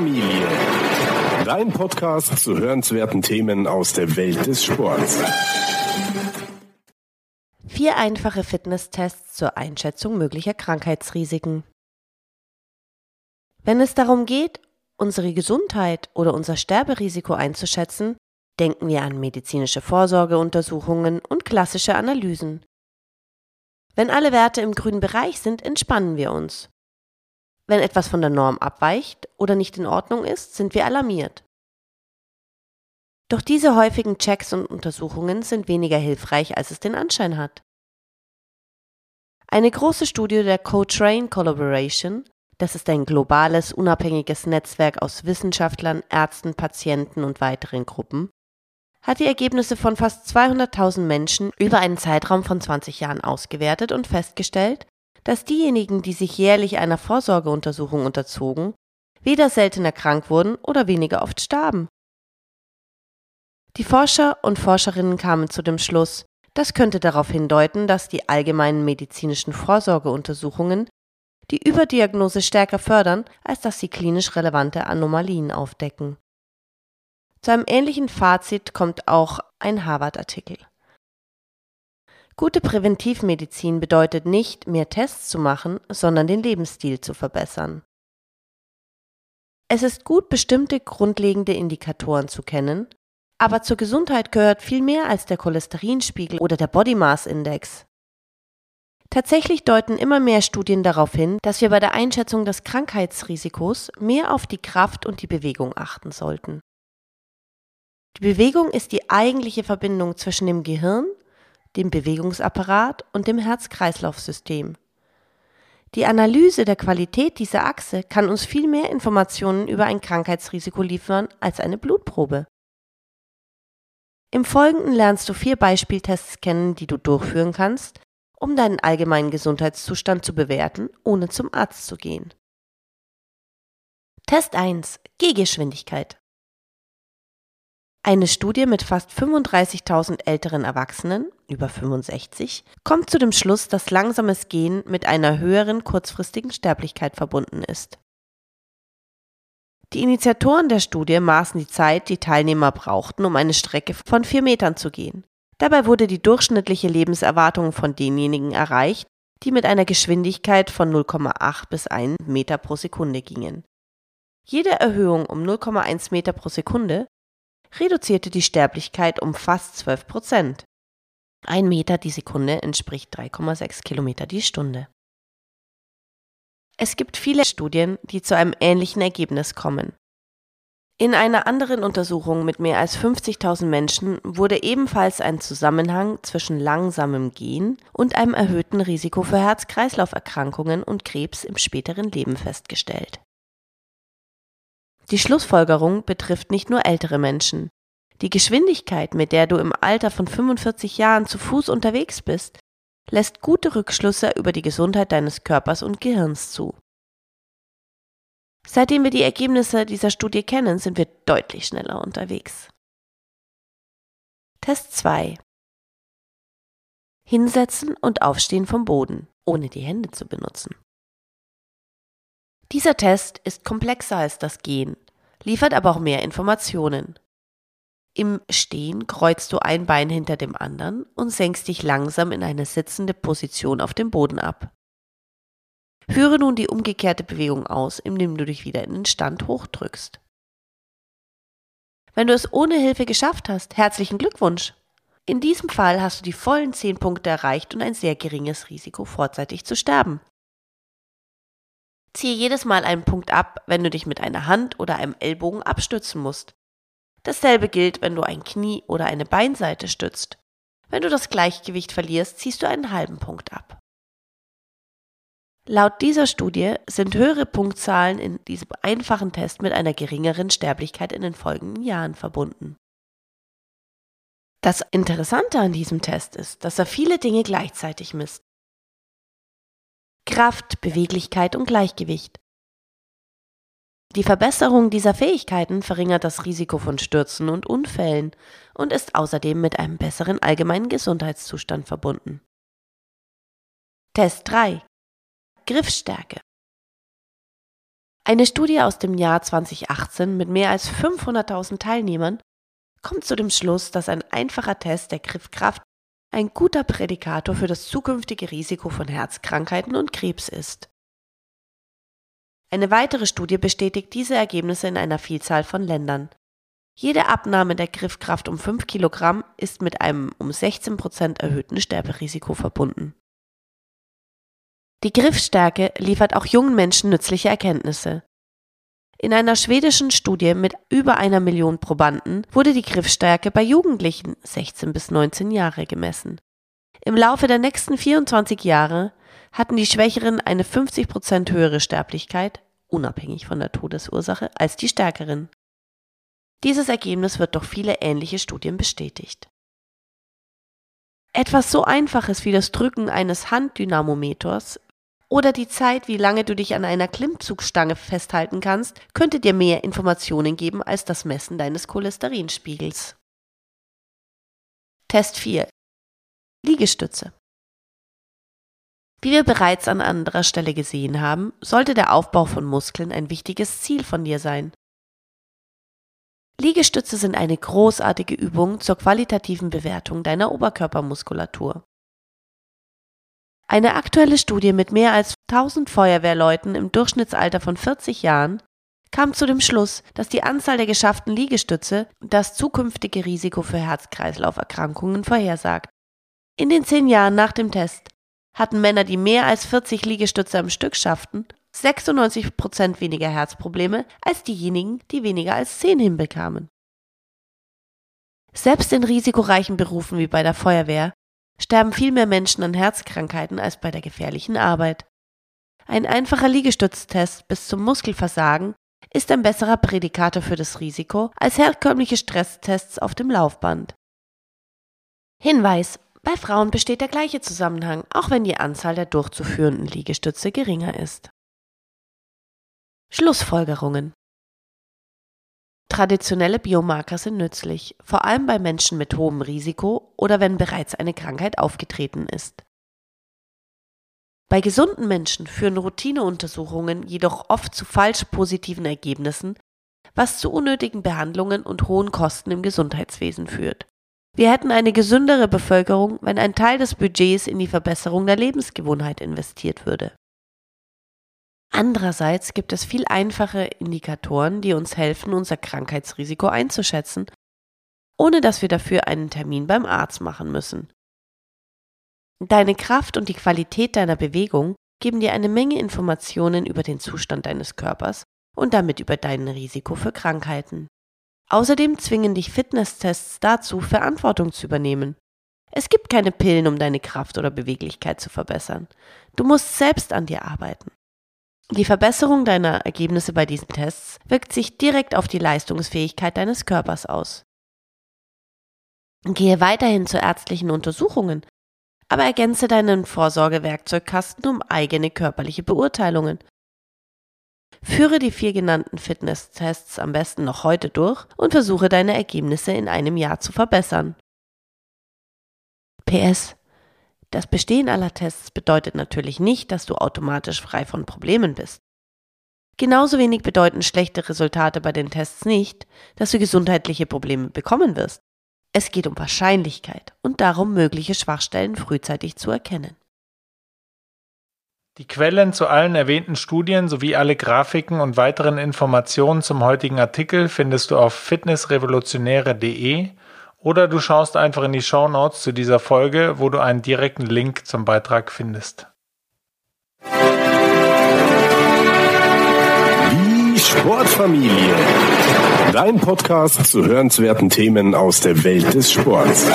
Familie. Dein Podcast zu hörenswerten Themen aus der Welt des Sports. Vier einfache Fitnesstests zur Einschätzung möglicher Krankheitsrisiken. Wenn es darum geht, unsere Gesundheit oder unser Sterberisiko einzuschätzen, denken wir an medizinische Vorsorgeuntersuchungen und klassische Analysen. Wenn alle Werte im grünen Bereich sind, entspannen wir uns. Wenn etwas von der Norm abweicht oder nicht in Ordnung ist, sind wir alarmiert. Doch diese häufigen Checks und Untersuchungen sind weniger hilfreich, als es den Anschein hat. Eine große Studie der Cochrane Collaboration, das ist ein globales, unabhängiges Netzwerk aus Wissenschaftlern, Ärzten, Patienten und weiteren Gruppen, hat die Ergebnisse von fast 200.000 Menschen über einen Zeitraum von 20 Jahren ausgewertet und festgestellt, dass diejenigen, die sich jährlich einer Vorsorgeuntersuchung unterzogen, weder seltener krank wurden oder weniger oft starben. Die Forscher und Forscherinnen kamen zu dem Schluss, das könnte darauf hindeuten, dass die allgemeinen medizinischen Vorsorgeuntersuchungen die Überdiagnose stärker fördern, als dass sie klinisch relevante Anomalien aufdecken. Zu einem ähnlichen Fazit kommt auch ein Harvard-Artikel. Gute Präventivmedizin bedeutet nicht, mehr Tests zu machen, sondern den Lebensstil zu verbessern. Es ist gut, bestimmte grundlegende Indikatoren zu kennen, aber zur Gesundheit gehört viel mehr als der Cholesterinspiegel oder der Body Mass Index. Tatsächlich deuten immer mehr Studien darauf hin, dass wir bei der Einschätzung des Krankheitsrisikos mehr auf die Kraft und die Bewegung achten sollten. Die Bewegung ist die eigentliche Verbindung zwischen dem Gehirn, dem Bewegungsapparat und dem Herz-Kreislauf-System. Die Analyse der Qualität dieser Achse kann uns viel mehr Informationen über ein Krankheitsrisiko liefern als eine Blutprobe. Im Folgenden lernst du vier Beispieltests kennen, die du durchführen kannst, um deinen allgemeinen Gesundheitszustand zu bewerten, ohne zum Arzt zu gehen. Test 1. Gehgeschwindigkeit. Eine Studie mit fast 35.000 älteren Erwachsenen, über 65, kommt zu dem Schluss, dass langsames Gehen mit einer höheren kurzfristigen Sterblichkeit verbunden ist. Die Initiatoren der Studie maßen die Zeit, die Teilnehmer brauchten, um eine Strecke von vier Metern zu gehen. Dabei wurde die durchschnittliche Lebenserwartung von denjenigen erreicht, die mit einer Geschwindigkeit von 0,8 bis 1 Meter pro Sekunde gingen. Jede Erhöhung um 0,1 Meter pro Sekunde reduzierte die Sterblichkeit um fast 12 Prozent. Ein Meter die Sekunde entspricht 3,6 Kilometer die Stunde. Es gibt viele Studien, die zu einem ähnlichen Ergebnis kommen. In einer anderen Untersuchung mit mehr als 50.000 Menschen wurde ebenfalls ein Zusammenhang zwischen langsamem Gehen und einem erhöhten Risiko für Herz-Kreislauf-Erkrankungen und Krebs im späteren Leben festgestellt. Die Schlussfolgerung betrifft nicht nur ältere Menschen. Die Geschwindigkeit, mit der du im Alter von 45 Jahren zu Fuß unterwegs bist, lässt gute Rückschlüsse über die Gesundheit deines Körpers und Gehirns zu. Seitdem wir die Ergebnisse dieser Studie kennen, sind wir deutlich schneller unterwegs. Test 2. Hinsetzen und aufstehen vom Boden, ohne die Hände zu benutzen. Dieser Test ist komplexer als das Gehen, liefert aber auch mehr Informationen. Im Stehen kreuzt du ein Bein hinter dem anderen und senkst dich langsam in eine sitzende Position auf dem Boden ab. Führe nun die umgekehrte Bewegung aus, indem du dich wieder in den Stand hochdrückst. Wenn du es ohne Hilfe geschafft hast, herzlichen Glückwunsch! In diesem Fall hast du die vollen 10 Punkte erreicht und ein sehr geringes Risiko, vorzeitig zu sterben. Ziehe jedes Mal einen Punkt ab, wenn du dich mit einer Hand oder einem Ellbogen abstützen musst. Dasselbe gilt, wenn du ein Knie oder eine Beinseite stützt. Wenn du das Gleichgewicht verlierst, ziehst du einen halben Punkt ab. Laut dieser Studie sind höhere Punktzahlen in diesem einfachen Test mit einer geringeren Sterblichkeit in den folgenden Jahren verbunden. Das Interessante an diesem Test ist, dass er viele Dinge gleichzeitig misst. Kraft, Beweglichkeit und Gleichgewicht. Die Verbesserung dieser Fähigkeiten verringert das Risiko von Stürzen und Unfällen und ist außerdem mit einem besseren allgemeinen Gesundheitszustand verbunden. Test 3. Griffstärke. Eine Studie aus dem Jahr 2018 mit mehr als 500.000 Teilnehmern kommt zu dem Schluss, dass ein einfacher Test der Griffkraft ein guter Prädikator für das zukünftige Risiko von Herzkrankheiten und Krebs ist. Eine weitere Studie bestätigt diese Ergebnisse in einer Vielzahl von Ländern. Jede Abnahme der Griffkraft um 5 Kilogramm ist mit einem um 16 Prozent erhöhten Sterberisiko verbunden. Die Griffstärke liefert auch jungen Menschen nützliche Erkenntnisse. In einer schwedischen Studie mit über einer Million Probanden wurde die Griffstärke bei Jugendlichen 16 bis 19 Jahre gemessen. Im Laufe der nächsten 24 Jahre hatten die Schwächeren eine 50 Prozent höhere Sterblichkeit, unabhängig von der Todesursache, als die Stärkeren. Dieses Ergebnis wird durch viele ähnliche Studien bestätigt. Etwas so Einfaches wie das Drücken eines Handdynamometers oder die Zeit, wie lange du dich an einer Klimmzugstange festhalten kannst, könnte dir mehr Informationen geben als das Messen deines Cholesterinspiegels. Test 4. Liegestütze. Wie wir bereits an anderer Stelle gesehen haben, sollte der Aufbau von Muskeln ein wichtiges Ziel von dir sein. Liegestütze sind eine großartige Übung zur qualitativen Bewertung deiner Oberkörpermuskulatur. Eine aktuelle Studie mit mehr als 1000 Feuerwehrleuten im Durchschnittsalter von 40 Jahren kam zu dem Schluss, dass die Anzahl der geschafften Liegestütze das zukünftige Risiko für Herz-Kreislauf-Erkrankungen vorhersagt. In den zehn Jahren nach dem Test hatten Männer, die mehr als 40 Liegestütze am Stück schafften, 96 Prozent weniger Herzprobleme als diejenigen, die weniger als 10 hinbekamen. Selbst in risikoreichen Berufen wie bei der Feuerwehr sterben viel mehr Menschen an Herzkrankheiten als bei der gefährlichen Arbeit. Ein einfacher Liegestütztest bis zum Muskelversagen ist ein besserer Prädikator für das Risiko als herkömmliche Stresstests auf dem Laufband. Hinweis: Bei Frauen besteht der gleiche Zusammenhang, auch wenn die Anzahl der durchzuführenden Liegestütze geringer ist. Schlussfolgerungen Traditionelle Biomarker sind nützlich, vor allem bei Menschen mit hohem Risiko oder wenn bereits eine Krankheit aufgetreten ist. Bei gesunden Menschen führen Routineuntersuchungen jedoch oft zu falsch positiven Ergebnissen, was zu unnötigen Behandlungen und hohen Kosten im Gesundheitswesen führt. Wir hätten eine gesündere Bevölkerung, wenn ein Teil des Budgets in die Verbesserung der Lebensgewohnheit investiert würde. Andererseits gibt es viel einfache Indikatoren, die uns helfen, unser Krankheitsrisiko einzuschätzen, ohne dass wir dafür einen Termin beim Arzt machen müssen. Deine Kraft und die Qualität deiner Bewegung geben dir eine Menge Informationen über den Zustand deines Körpers und damit über dein Risiko für Krankheiten. Außerdem zwingen dich Fitnesstests dazu, Verantwortung zu übernehmen. Es gibt keine Pillen, um deine Kraft oder Beweglichkeit zu verbessern. Du musst selbst an dir arbeiten. Die Verbesserung deiner Ergebnisse bei diesen Tests wirkt sich direkt auf die Leistungsfähigkeit deines Körpers aus. Gehe weiterhin zu ärztlichen Untersuchungen, aber ergänze deinen Vorsorgewerkzeugkasten um eigene körperliche Beurteilungen. Führe die vier genannten Fitnesstests am besten noch heute durch und versuche deine Ergebnisse in einem Jahr zu verbessern. PS das Bestehen aller Tests bedeutet natürlich nicht, dass du automatisch frei von Problemen bist. Genauso wenig bedeuten schlechte Resultate bei den Tests nicht, dass du gesundheitliche Probleme bekommen wirst. Es geht um Wahrscheinlichkeit und darum, mögliche Schwachstellen frühzeitig zu erkennen. Die Quellen zu allen erwähnten Studien sowie alle Grafiken und weiteren Informationen zum heutigen Artikel findest du auf fitnessrevolutionäre.de oder du schaust einfach in die Show Notes zu dieser Folge, wo du einen direkten Link zum Beitrag findest. Die Sportfamilie. Dein Podcast zu hörenswerten Themen aus der Welt des Sports.